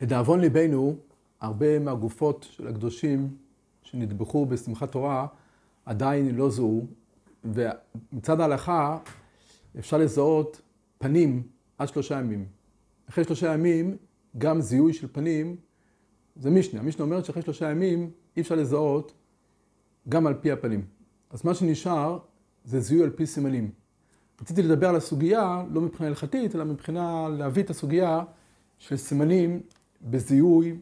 לדאבון ליבנו, הרבה מהגופות של הקדושים שנטבחו בשמחת תורה עדיין לא זוהו, ומצד ההלכה אפשר לזהות פנים עד שלושה ימים. אחרי שלושה ימים, גם זיהוי של פנים זה משנה. המשנה אומרת שאחרי שלושה ימים אי אפשר לזהות גם על פי הפנים. אז מה שנשאר זה זיהוי על פי סימנים. רציתי לדבר על הסוגיה, לא מבחינה הלכתית, אלא מבחינה להביא את הסוגיה של סימנים בזיהוי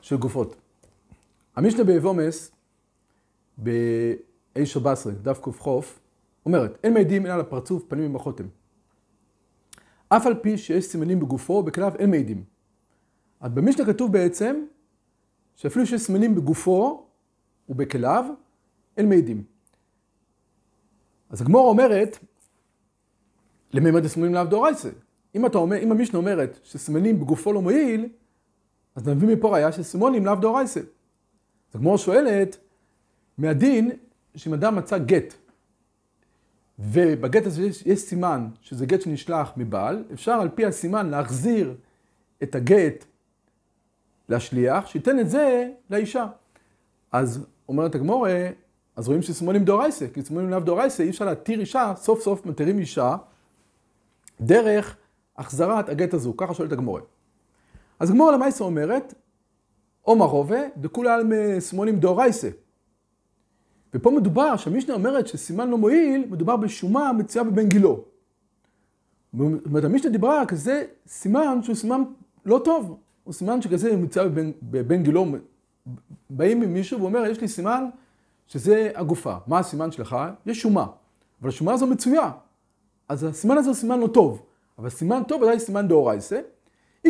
של גופות. המשנה באבומס, ב-A14, דף קכ, אומרת, אין מעידים אלא לפרצוף פנים עם החותם. אף על פי שיש סימנים בגופו, בכליו אין מעידים. אז במשנה כתוב בעצם, שאפילו שיש סימנים בגופו ובכליו, אין מעידים. אז הגמור אומרת, למימד הסימנים לאו דאורייסה. אם אתה אומר, אם המשנה אומרת שסימנים בגופו לא מועיל, אז נביא מפה ראיה שסימונים לאו דאורייסה. אז הגמור שואלת, מהדין שאם אדם מצא גט, ובגט הזה יש, יש סימן שזה גט שנשלח מבעל, אפשר על פי הסימן להחזיר את הגט לשליח, שייתן את זה לאישה. אז אומרת הגמורה, אז רואים שסימונים דאורייסה, כי סימונים לאו דאורייסה, אי אפשר להתיר אישה, סוף סוף מתירים אישה, דרך החזרת הגט הזו, ככה שואלת הגמורה. אז גמורה למעשה אומרת, עומר רובה, דכולי על סימונים דאורייסה. ופה מדובר, שהמשנה אומרת שסימן לא מועיל, מדובר בשומה מצויה בבן גילו. זאת אומרת, המשנה דיברה כזה סימן שהוא סימן לא טוב. הוא סימן שכזה מצויה בבן, בבן גילו. באים עם מישהו ואומר, יש לי סימן שזה הגופה. מה הסימן שלך? יש שומה. אבל השומה הזו מצויה. אז הסימן הזה הוא סימן לא טוב. אבל סימן טוב ודאי סימן דאורייסה.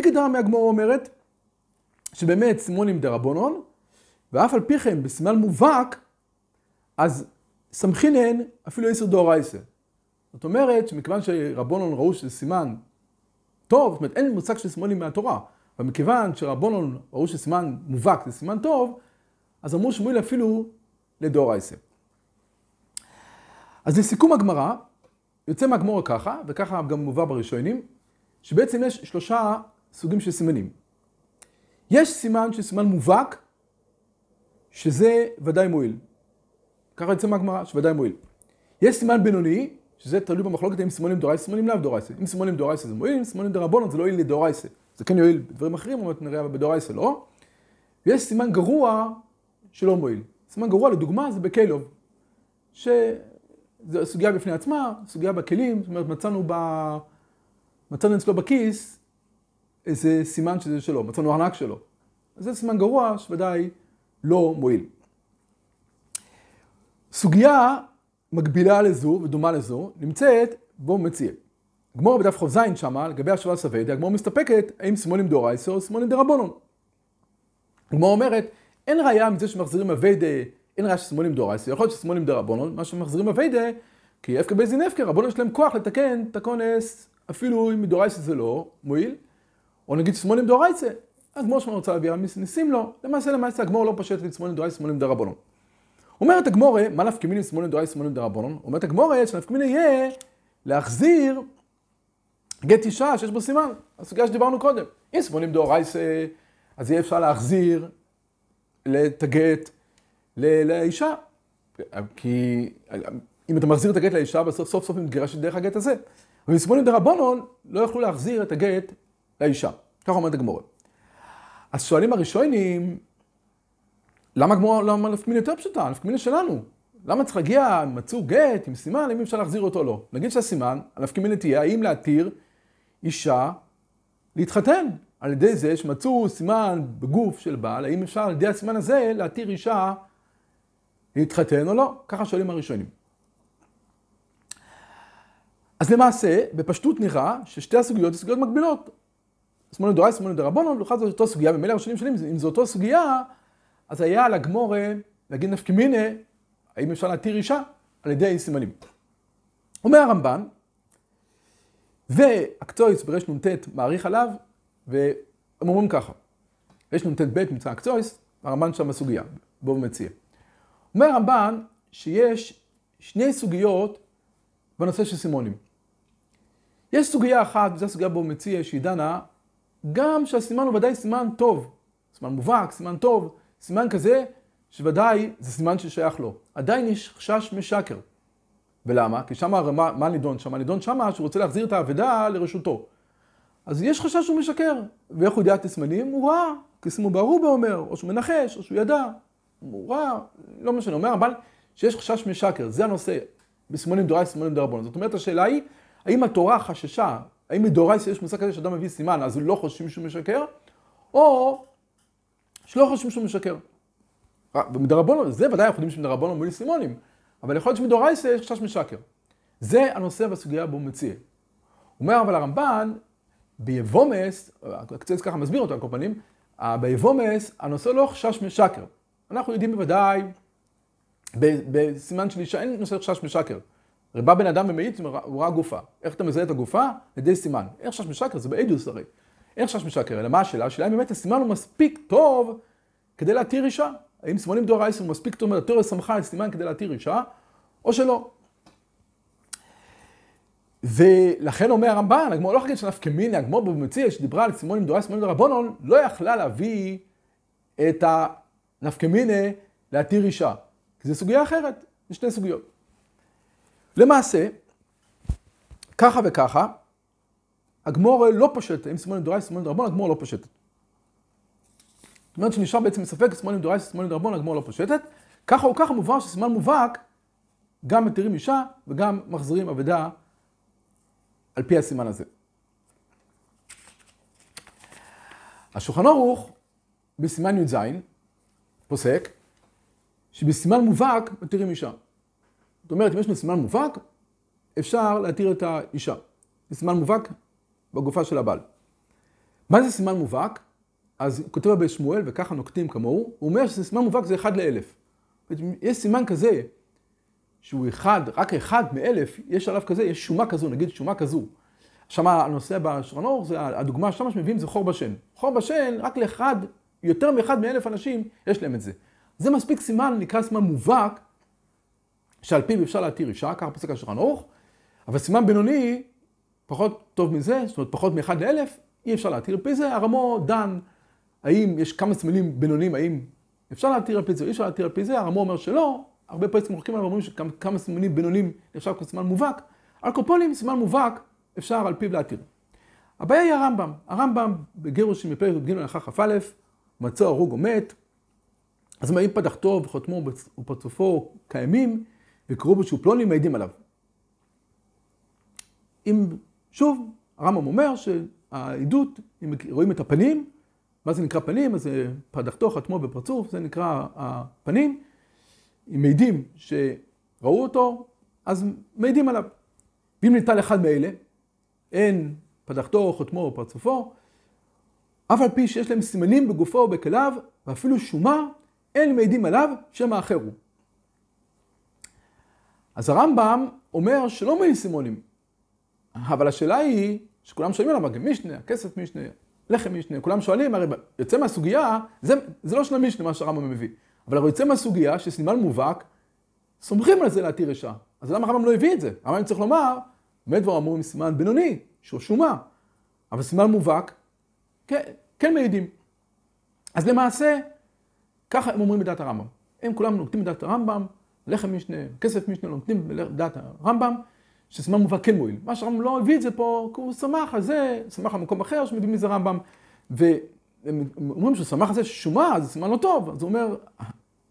כדרה מהגמור אומרת, שבאמת סימונים דרבנון, ואף על פי כן בסימן מובהק, אז סמכינן אפילו עשר דאורייסה. זאת אומרת שמכיוון שרבונון ראו שזה סימן טוב, זאת אומרת אין מושג של סימונים מהתורה, אבל מכיוון שרבונון ראו שסימן מובהק זה סימן טוב, אז אמרו שמואל אפילו לדאורייסה. אז לסיכום הגמרא, יוצא מהגמורה ככה, וככה גם מובא בראשונים, שבעצם יש שלושה סוגים של סימנים. יש סימן של סימן מובהק, שזה ודאי מועיל. ככה יוצא מהגמרא, שוודאי מועיל. יש סימן בינוני, שזה תלוי במחלוקת אם סימונים דורייסה, סימונים לאו דורייסה. אם סימונים דורייסה זה מועיל, אם סימונים דרבונות זה לא יועיל לדורייסה. זה כן יועיל בדברים אחרים, אבל נראה בדורייסה לא. ויש סימן גרוע שלא מועיל. סימן גרוע לדוגמה זה בקיילוב, שזו סוגיה בפני עצמה, סוגיה בכלים, זאת אומרת מצאנו, ב... מצאנו אצלו בכיס איזה סימן שזה שלו, מצאנו ארנק שלו. אז זה סימן גרוע שוודאי לא מועיל. סוגיה מקבילה לזו ודומה לזו נמצאת בו מציע. גמור בדף כ"ז שמה, לגבי השוואה סווידיה, הגמור מסתפקת האם שמאלים דאורייסו או שמאלים דרבנון. הגמור אומרת, אין ראייה מזה שמחזירים אביידה, אין ראייה ששמאלים דאורייסו, יכול להיות ששמאלים דרבנון, מה שמחזירים אביידה, כי אפקה בייזין אפקה, רבנון יש להם כוח לתקן את הכונס, אפילו אם מדאורייסו זה לא מועיל, או נגיד שמאלים דאורייסו, הגמור שלנו רוצה להביא ניסים לו, למעשה למעשה הגמור לא פשט את שמאלים דאורייסו, שמאלים דרבנון. אומרת הגמורה, מה נפקא מיני שמאלין דאי שמאלין דרבנון? אומרת הגמורה שנפקא מיני יהיה להחזיר גט אישה שיש בו סימן, הסוגיה שדיברנו קודם. אם שמאלין דאורייסה, אז יהיה אפשר להחזיר את הגט לאישה. כי אם אתה מחזיר את הגט לאישה, בסוף סוף סוף היא מתגרשת דרך הגט הזה. אבל שמאלין דרבנון לא יכלו להחזיר את הגט לאישה. ככה אומרת הגמורה. אז שואלים הראשונים, למה גמור, למה נפקא מינה יותר פשוטה? נפקא מינה שלנו. למה צריך להגיע, מצאו גט עם סימן, אם אפשר להחזיר אותו או לא? נגיד שהסימן, הנפקא מינה תהיה, האם להתיר אישה להתחתן? על ידי זה שמצאו סימן בגוף של בעל, האם אפשר על ידי הסימן הזה להתיר אישה להתחתן או לא? ככה שואלים הראשונים. אז למעשה, בפשטות נראה ששתי הסוגיות הן סוגיות מקבילות. שמאלן דוראי, שמאלן דרבנון, ולכן זאת אותו סוגיה, במילא הראשונים שונים, אם זו אותו סוגיה, אז היה על הגמורה להגיד נפקא מינה, האם אפשר להתיר אישה על ידי סימנים. אומר הרמב"ן, והקצויס ברנ"ט מעריך עליו, והם אומרים ככה, רנ"ט ב' נמצא הקצויס, הרמב"ן שם בסוגיה, בו הוא מציע. אומר הרמב"ן שיש שני סוגיות בנושא של סימונים. יש סוגיה אחת, וזו הסוגיה בו מציע, שהיא דנה גם שהסימן הוא ודאי סימן טוב, סימן מובהק, סימן טוב, סימן כזה שוודאי זה סימן ששייך לו. עדיין יש חשש משקר. ולמה? כי שמה, מה, מה נידון שם? נידון שמה שהוא רוצה להחזיר את האבדה לרשותו. אז יש חשש שהוא משקר. ואיך הוא יודע את הסימנים? הוא ראה. כי סימו בערובה אומר, או שהוא מנחש, או שהוא ידע. ראה, לא משנה, אומר אבל שיש חשש משקר, זה הנושא. בסימונים דורי, סימונים דרבון. זאת אומרת, השאלה היא, האם התורה חששה, האם מדורייס יש מושג כזה שאדם מביא סימן, אז לא חושבים שהוא משקר, או שלא חושבים שהוא משקר. ומדרבנו, זה ודאי אנחנו יודעים שמדרבנו מולי סימונים, אבל יכול להיות שמדורייס יש חשש משקר. זה הנושא בסוגיה בו מציע. אומר אבל הרמב"ן, ביבומס, קצת ככה מסביר אותו על כל פנים, ביבומס הנושא לא חשש משקר. אנחנו יודעים בוודאי, בסימן של אישה אין נושא חשש משקר. הרי בא בן אדם ומעיד, הוא ראה גופה. איך אתה מזהה את הגופה? לידי סימן. אין חשש משקר, זה באדיוס הרי. אין חשש משקר, אלא מה השאלה? השאלה אם באמת הסימן הוא מספיק טוב כדי להתיר אישה. האם סימונים דור אייס הוא מספיק טוב, התיאוריה סמכה על סימן כדי להתיר אישה, או שלא. ולכן אומר הרמב"ן, הגמור לא להגיד שנפקא מיני, הגמור במציע שדיברה על סימונים דור אייס, סימונים דור רבונון, לא יכלה להביא את הנפקא מיני להתיר אישה. כי זו סוגיה אחרת, זה שתי סוגיות. למעשה, ככה וככה, הגמור לא פושט, אם סימונים דורייס, סימונים דרבון, הגמור לא פושטת. זאת אומרת שנשאר בעצם מספק סימונים דורייס, סימונים דרבון, הגמור לא פושטת. ככה או ככה מובהר שסימן מובהק, גם מתירים אישה וגם מחזירים אבדה על פי הסימן הזה. השולחן ערוך בסימן י"ז פוסק שבסימן מובהק מתירים אישה. זאת אומרת, אם יש לנו מובהק, אפשר להתיר את האישה. זה מובהק בגופה של הבעל. מה זה סימן מובהק? אז כותב רבי שמואל, וככה נוקטים כמוהו, הוא אומר שסימן מובהק זה אחד לאלף. יש סימן כזה, שהוא אחד, רק אחד מאלף, יש עליו כזה, יש שומה כזו, נגיד שומה כזו. שם הנושא בשרנור, זה הדוגמה שם שמביאים זה חור בשן. חור בשן, רק לאחד, יותר מאחד מאלף אנשים, יש להם את זה. זה מספיק סימן, נקרא סימן מובהק, שעל פיו אפשר להתיר אישה, ככה פוסק השולחן ערוך, אבל סימן בינוני, פחות טוב מזה, זאת אומרת פחות מאחד לאלף, אי אפשר להתיר על פי זה. הרמו דן, האם יש כמה סימנים בינוניים, האם אפשר להתיר על פי זה או אי אפשר להתיר על פי זה, הרמו אומר שלא, הרבה פרסים מוחקים עליו ואומרים שכמה סימנים בינוניים נחשב כסימן מובהק, על קופולים סימן מובהק אפשר על פיו להתיר. הבעיה היא הרמב"ם, הרמב"ם בגירושים בפרק י"ג הלכה כ"א, מצא הרוג או מת, אז אם פדחתו וחותמו ופרצופו קיימים, וקראו בו שהוא פלוני מעידים עליו. אם, שוב, הרמב"ם אומר שהעדות, אם רואים את הפנים, מה זה נקרא פנים? אז פדחתו, חתמו בפרצוף, זה נקרא הפנים. אם מעידים שראו אותו, אז מעידים עליו. ואם ניתן אחד מאלה, אין פדחתו, חותמו או פרצופו, אף על פי שיש להם סימנים בגופו או בכליו, ואפילו שומה, אין מעידים עליו, שם האחר הוא. אז הרמב"ם אומר שלא מעיד סימונים, אבל השאלה היא, שכולם שואלים עליו, גם משנה, הכסף משנה, לחם משנה, כולם שואלים, הרי יוצא מהסוגיה, זה, זה לא של המשנה מה שהרמב"ם מביא, אבל הרי יוצא מהסוגיה שסימן מובהק, סומכים על זה להתיר אישה. אז למה הרמב"ם לא הביא את זה? הרמב"ם צריך לומר, באמת כבר אמרו עם סימן בינוני, שהוא שומה, אבל סימן מובהק, כן, כן מעידים. אז למעשה, ככה הם אומרים בדעת הרמב"ם. הם כולם נוקטים בדעת הרמב"ם, לחם משנה, כסף משנה, נותנים בדעת הרמב"ם, שסימן מובהק כן מועיל. מה שהרמב"ם לא הביא את זה פה, כי הוא שמח על זה, שמח על מקום אחר שמביא מזה רמב"ם. והם אומרים שהוא שמח על זה ששומה, זה סימן לא טוב. אז הוא אומר,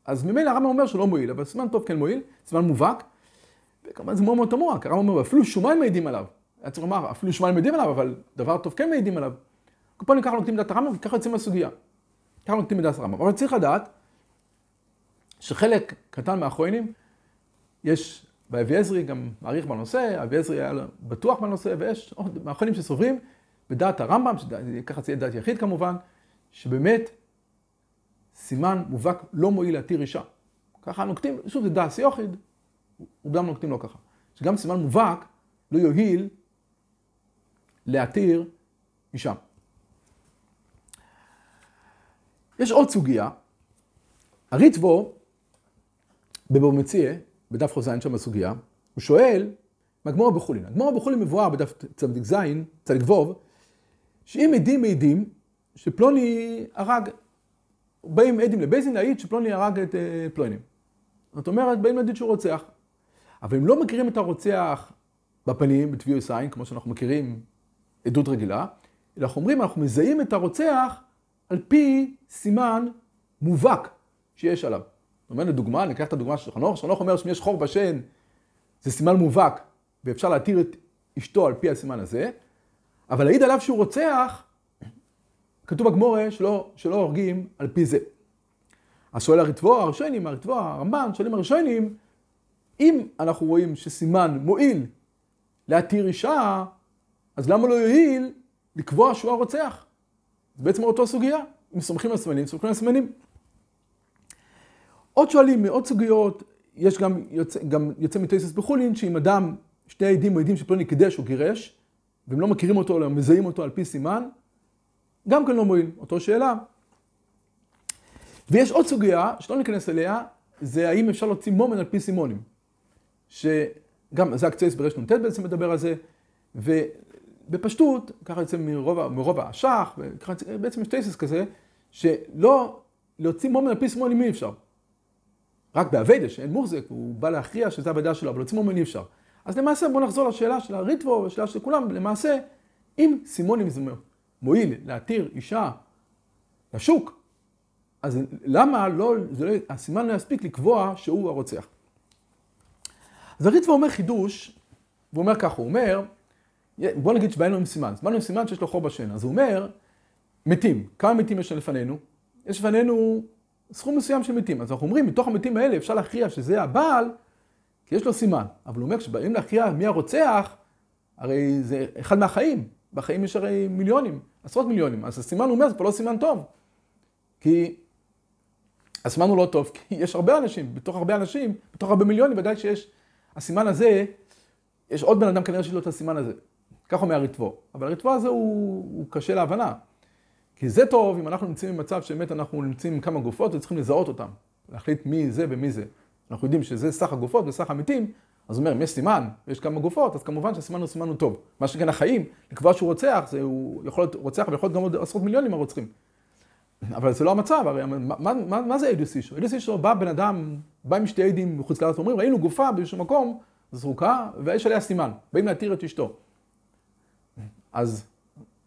אז ממילא הרמב"ם אומר שלא מועיל, אבל סימן טוב כן מועיל, סימן מובהק. וכמובן זה מאוד מאוד תמוה, כי הרמב"ם אומר, אפילו שומה הם מעידים עליו. היה צריך לומר, אפילו שומה הם מעידים עליו, אבל דבר טוב כן מעידים עליו. פה ככה נוקטים בדעת הרמב"ם, וככה יוצאים מהסוגיה. ככה נוקטים בדעת הרמב"ם. אבל צריך לדעת שחלק קטן מהאחרונים, יש באבי עזרי גם מעריך בנושא, אבי עזרי היה בטוח בנושא, ויש עוד מהאחרונים שסוברים בדעת הרמב"ם, שככה זה יהיה דעת יחיד כמובן, שבאמת סימן מובהק לא מועיל להתיר אישה. ככה נוקטים, שוב זה דעת סיוחיד, רובם נוקטים לא ככה. שגם סימן מובהק לא יועיל להתיר אישה. יש עוד סוגיה, הריטבו בבוא מציע, בדף ח"ז שם בסוגיה, הוא שואל, מהגמור בחולין. הגמור בחולין מבואר בדף צדיק ז', צדיק ו', שאם עדים מעידים שפלוני הרג, באים עדים לבייזין להעיד שפלוני הרג את אה, פלוני. זאת אומרת, באים להגיד שהוא רוצח. אבל הם לא מכירים את הרוצח בפנים, בטביעי עין, כמו שאנחנו מכירים עדות רגילה, אלא אנחנו אומרים, אנחנו מזהים את הרוצח על פי סימן מובהק שיש עליו. זאת אומרת, לדוגמה, אני אקח את הדוגמה של חנוך, חנוך אומר שאם יש חור בשן, זה סימן מובהק, ואפשר להתיר את אשתו על פי הסימן הזה, אבל להעיד עליו שהוא רוצח, כתוב בגמורה שלא, שלא הורגים על פי זה. אז שואל הריטבו הראשונים, הריטבו הרמב"ן, שואלים הראשונים, אם אנחנו רואים שסימן מועיל להתיר אישה, אז למה לא יועיל לקבוע שהוא הרוצח? זה בעצם אותו סוגיה, אם סומכים על סימנים, סומכים על סימנים. עוד שואלים מעוד סוגיות, יש גם יוצא, גם יוצא מטייסס בחולין, שאם אדם, שני עדים מעידים שפלוני קידש או גירש, והם לא מכירים אותו, אלא מזהים אותו על פי סימן, גם כן לא מועיל, אותו שאלה. ויש עוד סוגיה, שלא ניכנס אליה, זה האם אפשר להוציא מומן על פי סימונים. שגם, זה הקצייס ברש נ"ט בעצם מדבר על זה, ובפשטות, ככה יוצא מרוב, מרוב האשך, וככה בעצם יש טייסס כזה, שלא, להוציא מומן על פי סימונים אי אפשר. רק באביידה, שאין מוחזק, הוא בא להכריע שזה הוועדה שלו, אבל להוציא מומן אי אפשר. אז למעשה בואו נחזור לשאלה של הריטבו, לשאלה של כולם, למעשה, אם סימונים זה מועיל להתיר אישה לשוק, אז למה לא, לא, הסימן לא יספיק לקבוע שהוא הרוצח. אז הריטבו אומר חידוש, והוא אומר ככה, הוא אומר, בוא נגיד שבאנו עם סימן, באנו עם סימן שיש לו חור בשן, אז הוא אומר, מתים, כמה מתים יש לפנינו? יש לפנינו סכום מסוים של מתים, אז אנחנו אומרים, מתוך המתים האלה אפשר להכריע שזה הבעל, כי יש לו סימן, אבל הוא אומר, כשבאים להכריע מי הרוצח, הרי זה אחד מהחיים, בחיים יש הרי מיליונים, עשרות מיליונים, אז הסימן הוא אומר, זה כבר לא סימן טוב, כי הסימן הוא לא טוב, כי יש הרבה אנשים, בתוך הרבה אנשים, בתוך הרבה מיליונים, ודאי שיש, הסימן הזה, יש עוד בן אדם כנראה שיש לו את הסימן הזה. כך אומר הריטבו. אבל הריטבו הזה הוא, הוא קשה להבנה. כי זה טוב אם אנחנו נמצאים במצב שבאמת אנחנו נמצאים עם כמה גופות וצריכים לזהות אותם. להחליט מי זה ומי זה. אנחנו יודעים שזה סך הגופות וסך המתים, אז הוא אומר, אם יש סימן ויש כמה גופות, אז כמובן שהסימן הוא סימן הוא טוב. מה שכן החיים, לקבוע שהוא רוצח, זה הוא יכול להיות רוצח ויכול להיות גם עוד עשרות מיליונים הרוצחים. אבל זה לא המצב, הרי מה, מה, מה, מה זה עדוס אישו? עדוס אישו בא בן אדם, בא עם שתי עדים מחוץ לארץ ואומרים, ראינו גופה באיזשהו מקום, זרוקה, ויש עליה סימן, באים להתיר את אשתו. אז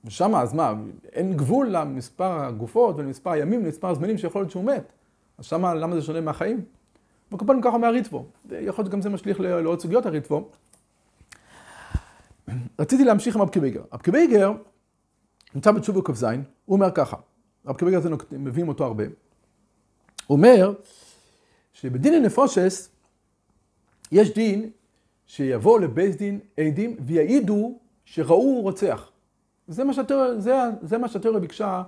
שמה, אז מה, אין גבול למספר הגופות ולמספר הימים, למספר הזמנים שיכול להיות שהוא מת. אז שמה, למה זה שונה מהחיים? וכל פעם ככה אומר הריטבו. יכול להיות גם זה משליך לעוד סוגיות הריטבו. רציתי להמשיך עם אבקבייגר. אבקבייגר נמצא בתשובה כ"ז, הוא אומר ככה, אבקבייגר זה מביאים אותו הרבה. הוא אומר שבדין הנפושס יש דין שיבוא לבייס דין עדים ויעידו שראו רוצח. זה מה שהתיאוריה, שהתיאוריה ביקשה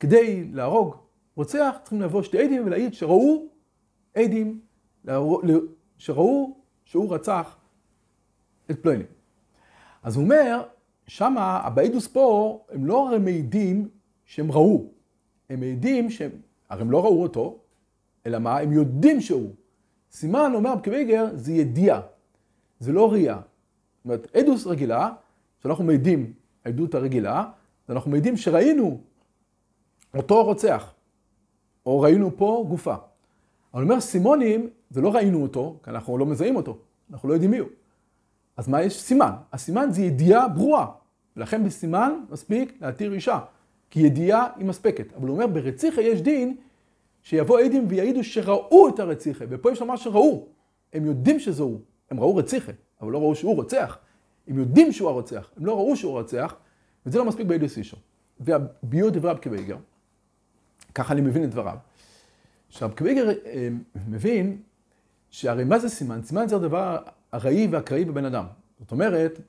כדי להרוג רוצח, צריכים לבוא שתי עדים ולהעיד שראו עדים, שראו שהוא רצח את פלוינים. אז הוא אומר, שמה, הבעידוס פה, הם לא הרי מעידים שהם ראו, הם מעידים שהם, הרי הם לא ראו אותו, אלא מה? הם יודעים שהוא. סימן, אומר בקוויגר, זה ידיעה, זה לא ראייה. זאת אומרת, עדוס רגילה, שאנחנו מעידים, העדות הרגילה, אנחנו מעידים שראינו אותו רוצח, או ראינו פה גופה. אבל אומר סימונים, זה לא ראינו אותו, כי אנחנו לא מזהים אותו, אנחנו לא יודעים מי הוא. אז מה יש? סימן. הסימן זה ידיעה ברורה. ולכן בסימן מספיק להתיר אישה, כי ידיעה היא מספקת. אבל הוא אומר, ברציחה יש דין שיבוא עדים ויעידו שראו את הרציחה. ופה יש לומר שראו. הם יודעים שזה הוא. הם ראו רציחה, אבל לא ראו שהוא רוצח. הם יודעים שהוא הרוצח, הם לא ראו שהוא רוצח, וזה לא מספיק בעדוס אישו. והביאו דברי אבקוויגר, ככה אני מבין את דבריו. עכשיו, קוויגר אה, מבין שהרי מה זה סימן? סימן זה הדבר ארעי ואקראי בבן אדם. זאת אומרת,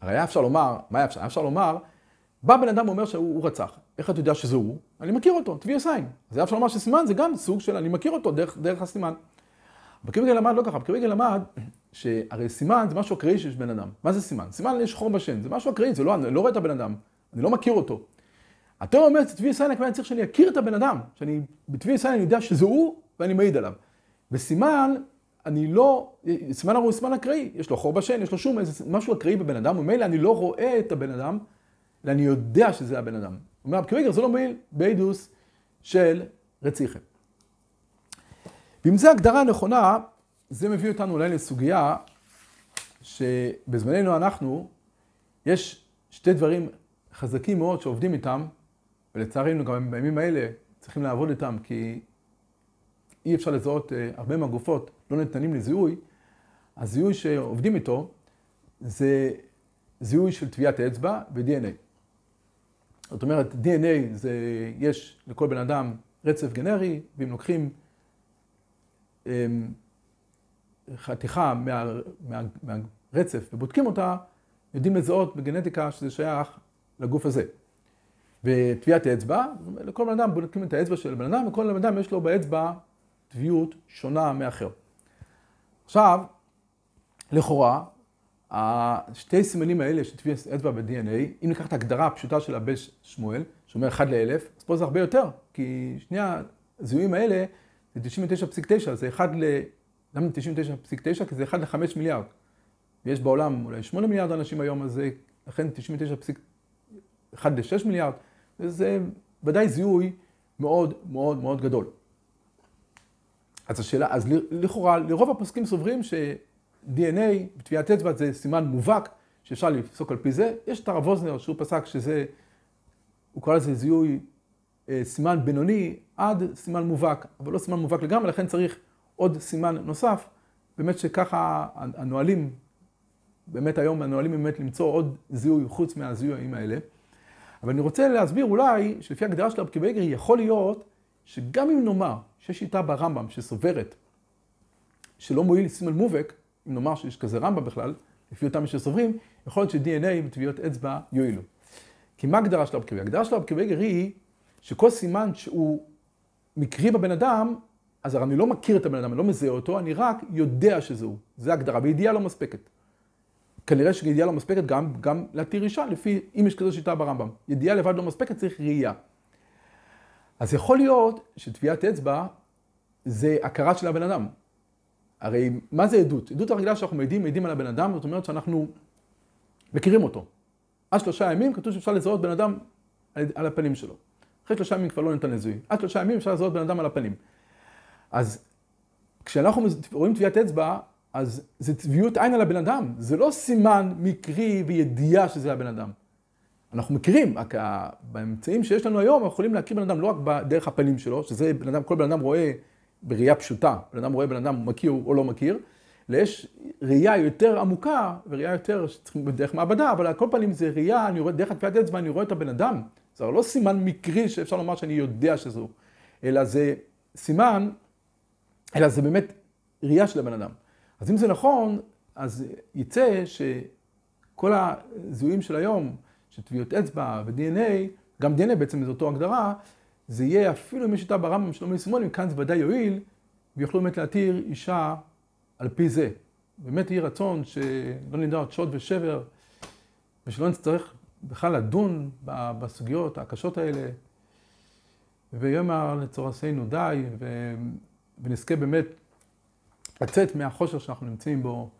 הרי היה אפשר לומר, מה היה אפשר? היה אפשר לומר, בא בן אדם ואומר שהוא רצח. איך אתה יודע שזה הוא? אני מכיר אותו, טביעות עין. אז היה אפשר לומר שסימן זה גם סוג של אני מכיר אותו דרך, דרך הסימן. בקוויגר למד לא ככה, בקוויגר למד שהרי סימן זה משהו אקראי שיש בן אדם. מה זה סימן? סימן יש חור בשן, זה משהו אקראי, זה לא, אני לא רואה את הבן אדם, אני לא מכיר אותו. התיאוריה אומרת, טביע סיין, הכוונה צריך שאני אכיר את הבן אדם, שאני, בטביע סיין אני יודע שזה הוא ואני מעיד עליו. בסימן, אני לא, סימן הרי הוא סימן אקראי, יש לו חור בשן, יש לו שום, איזה משהו אקראי בבן אדם, ומילא אני לא רואה את הבן אדם, אלא אני יודע שזה הבן אדם. אומר רב קוויגר, זה לא מועיל בעדוס של רציחם. ואם זו הגדרה נכונה, זה מביא אותנו אולי לסוגיה שבזמננו אנחנו, יש שתי דברים חזקים מאוד שעובדים איתם, ולצערנו גם בימים האלה צריכים לעבוד איתם, כי אי אפשר לזהות אה, הרבה מהגופות, לא ניתנים לזיהוי. הזיהוי שעובדים איתו זה זיהוי של טביעת אצבע ו-DNA. זאת אומרת, DNA זה, יש לכל בן אדם רצף גנרי, ואם לוקחים אמ, חתיכה מה, מה, מהרצף ובודקים אותה, יודעים לזהות בגנטיקה שזה שייך לגוף הזה. וטביעת אצבע, לכל בן אדם בודקים את האצבע של בן אדם, וכל בן אדם יש לו באצבע טביעות שונה מאחר. עכשיו, לכאורה, השתי סימנים האלה של טביעת אצבע ב-DNA, אם ניקח את ההגדרה הפשוטה של הבן שמואל, שאומר 1 ל-1000, אז פה זה הרבה יותר, כי שני הזיהויים האלה זה 99.9, זה 1 ל... למה 99.9? כי זה 1 ל-5 מיליארד. ויש בעולם אולי 8 מיליארד אנשים היום, אז זה לכן 99.1 ל-6 מיליארד, וזה ודאי זיהוי מאוד מאוד מאוד גדול. אז השאלה, אז לכאורה, לרוב הפוסקים סוברים ש-DNA וטביעת אצבע זה סימן מובהק שאפשר לפסוק על פי זה. יש את הרב ווזנר שהוא פסק שזה, הוא קרא לזה זיהוי אה, סימן בינוני עד סימן מובהק, אבל לא סימן מובהק לגמרי, לכן צריך עוד סימן נוסף. באמת שככה הנהלים, באמת היום הנהלים באמת למצוא עוד זיהוי חוץ מהזיהויים האלה. אבל אני רוצה להסביר אולי, שלפי הגדרה של רבי בייגרי, יכול להיות שגם אם נאמר שיש שיטה ברמב"ם שסוברת שלא מועיל סימן מובהק, אם נאמר שיש כזה רמב"ם בכלל, לפי אותם שסוברים, יכול להיות ש-DNA וטביעות אצבע יועילו. כי מה ההגדרה של רבי בייגרי? ההגדרה של רבי בייגרי היא שכל סימן שהוא מקרי בבן אדם, אז אני לא מכיר את הבן אדם, אני לא מזהה אותו, אני רק יודע שזה הוא. זה הגדרה, וידיעה לא מספקת. כנראה שידיעה לא מספקת גם, גם להתיר אישה, לפי, אם יש כזו שיטה ברמב"ם. ידיעה לבד לא מספקת, צריך ראייה. אז יכול להיות שטביעת אצבע זה הכרה של הבן אדם. הרי מה זה עדות? עדות הרגילה שאנחנו מעידים, מעידים על הבן אדם, זאת אומרת שאנחנו מכירים אותו. עד שלושה ימים כתוב שאפשר לזהות בן אדם על הפנים שלו. אחרי שלושה ימים כבר לא ניתן לזיהוי. עד שלושה ימים אפשר לזהות בן אדם על הפנים. אז כשאנחנו רואים טביעת אצבע, אז זה טביעות עין על הבן אדם. זה לא סימן מקרי וידיעה שזה הבן אדם. אנחנו מכירים, באמצעים שיש לנו היום, אנחנו יכולים להכיר בן אדם לא רק בדרך הפנים שלו, שזה בן אדם, כל בן אדם רואה בראייה פשוטה, בן אדם רואה בן אדם מכיר או לא מכיר, אלא יש ראייה יותר עמוקה וראייה יותר שצריכים בדרך מעבדה, אבל על כל פנים זה ראייה, אני רואה, דרך הטביעת אצבע אני רואה את הבן אדם. זה לא סימן מקרי שאפשר לומר שאני יודע שזהו, אלא זה סימן, אלא זה באמת ראייה של הבן אדם. אז אם זה נכון, אז יצא שכל הזיהויים של היום, של טביעות אצבע ו-DNA, גם DNA בעצם זו אותו הגדרה, זה יהיה אפילו אם יש שיטה ברמב"ם של עומרי שמאלים, כאן זה ודאי יועיל, ויוכלו באמת להתיר אישה על פי זה. באמת יהי רצון שלא נדע שוד ושבר, ושלא נצטרך בכלל לדון בסוגיות הקשות האלה. ויאמר לצורתנו די, ונזכה באמת לצאת מהחושר שאנחנו נמצאים בו.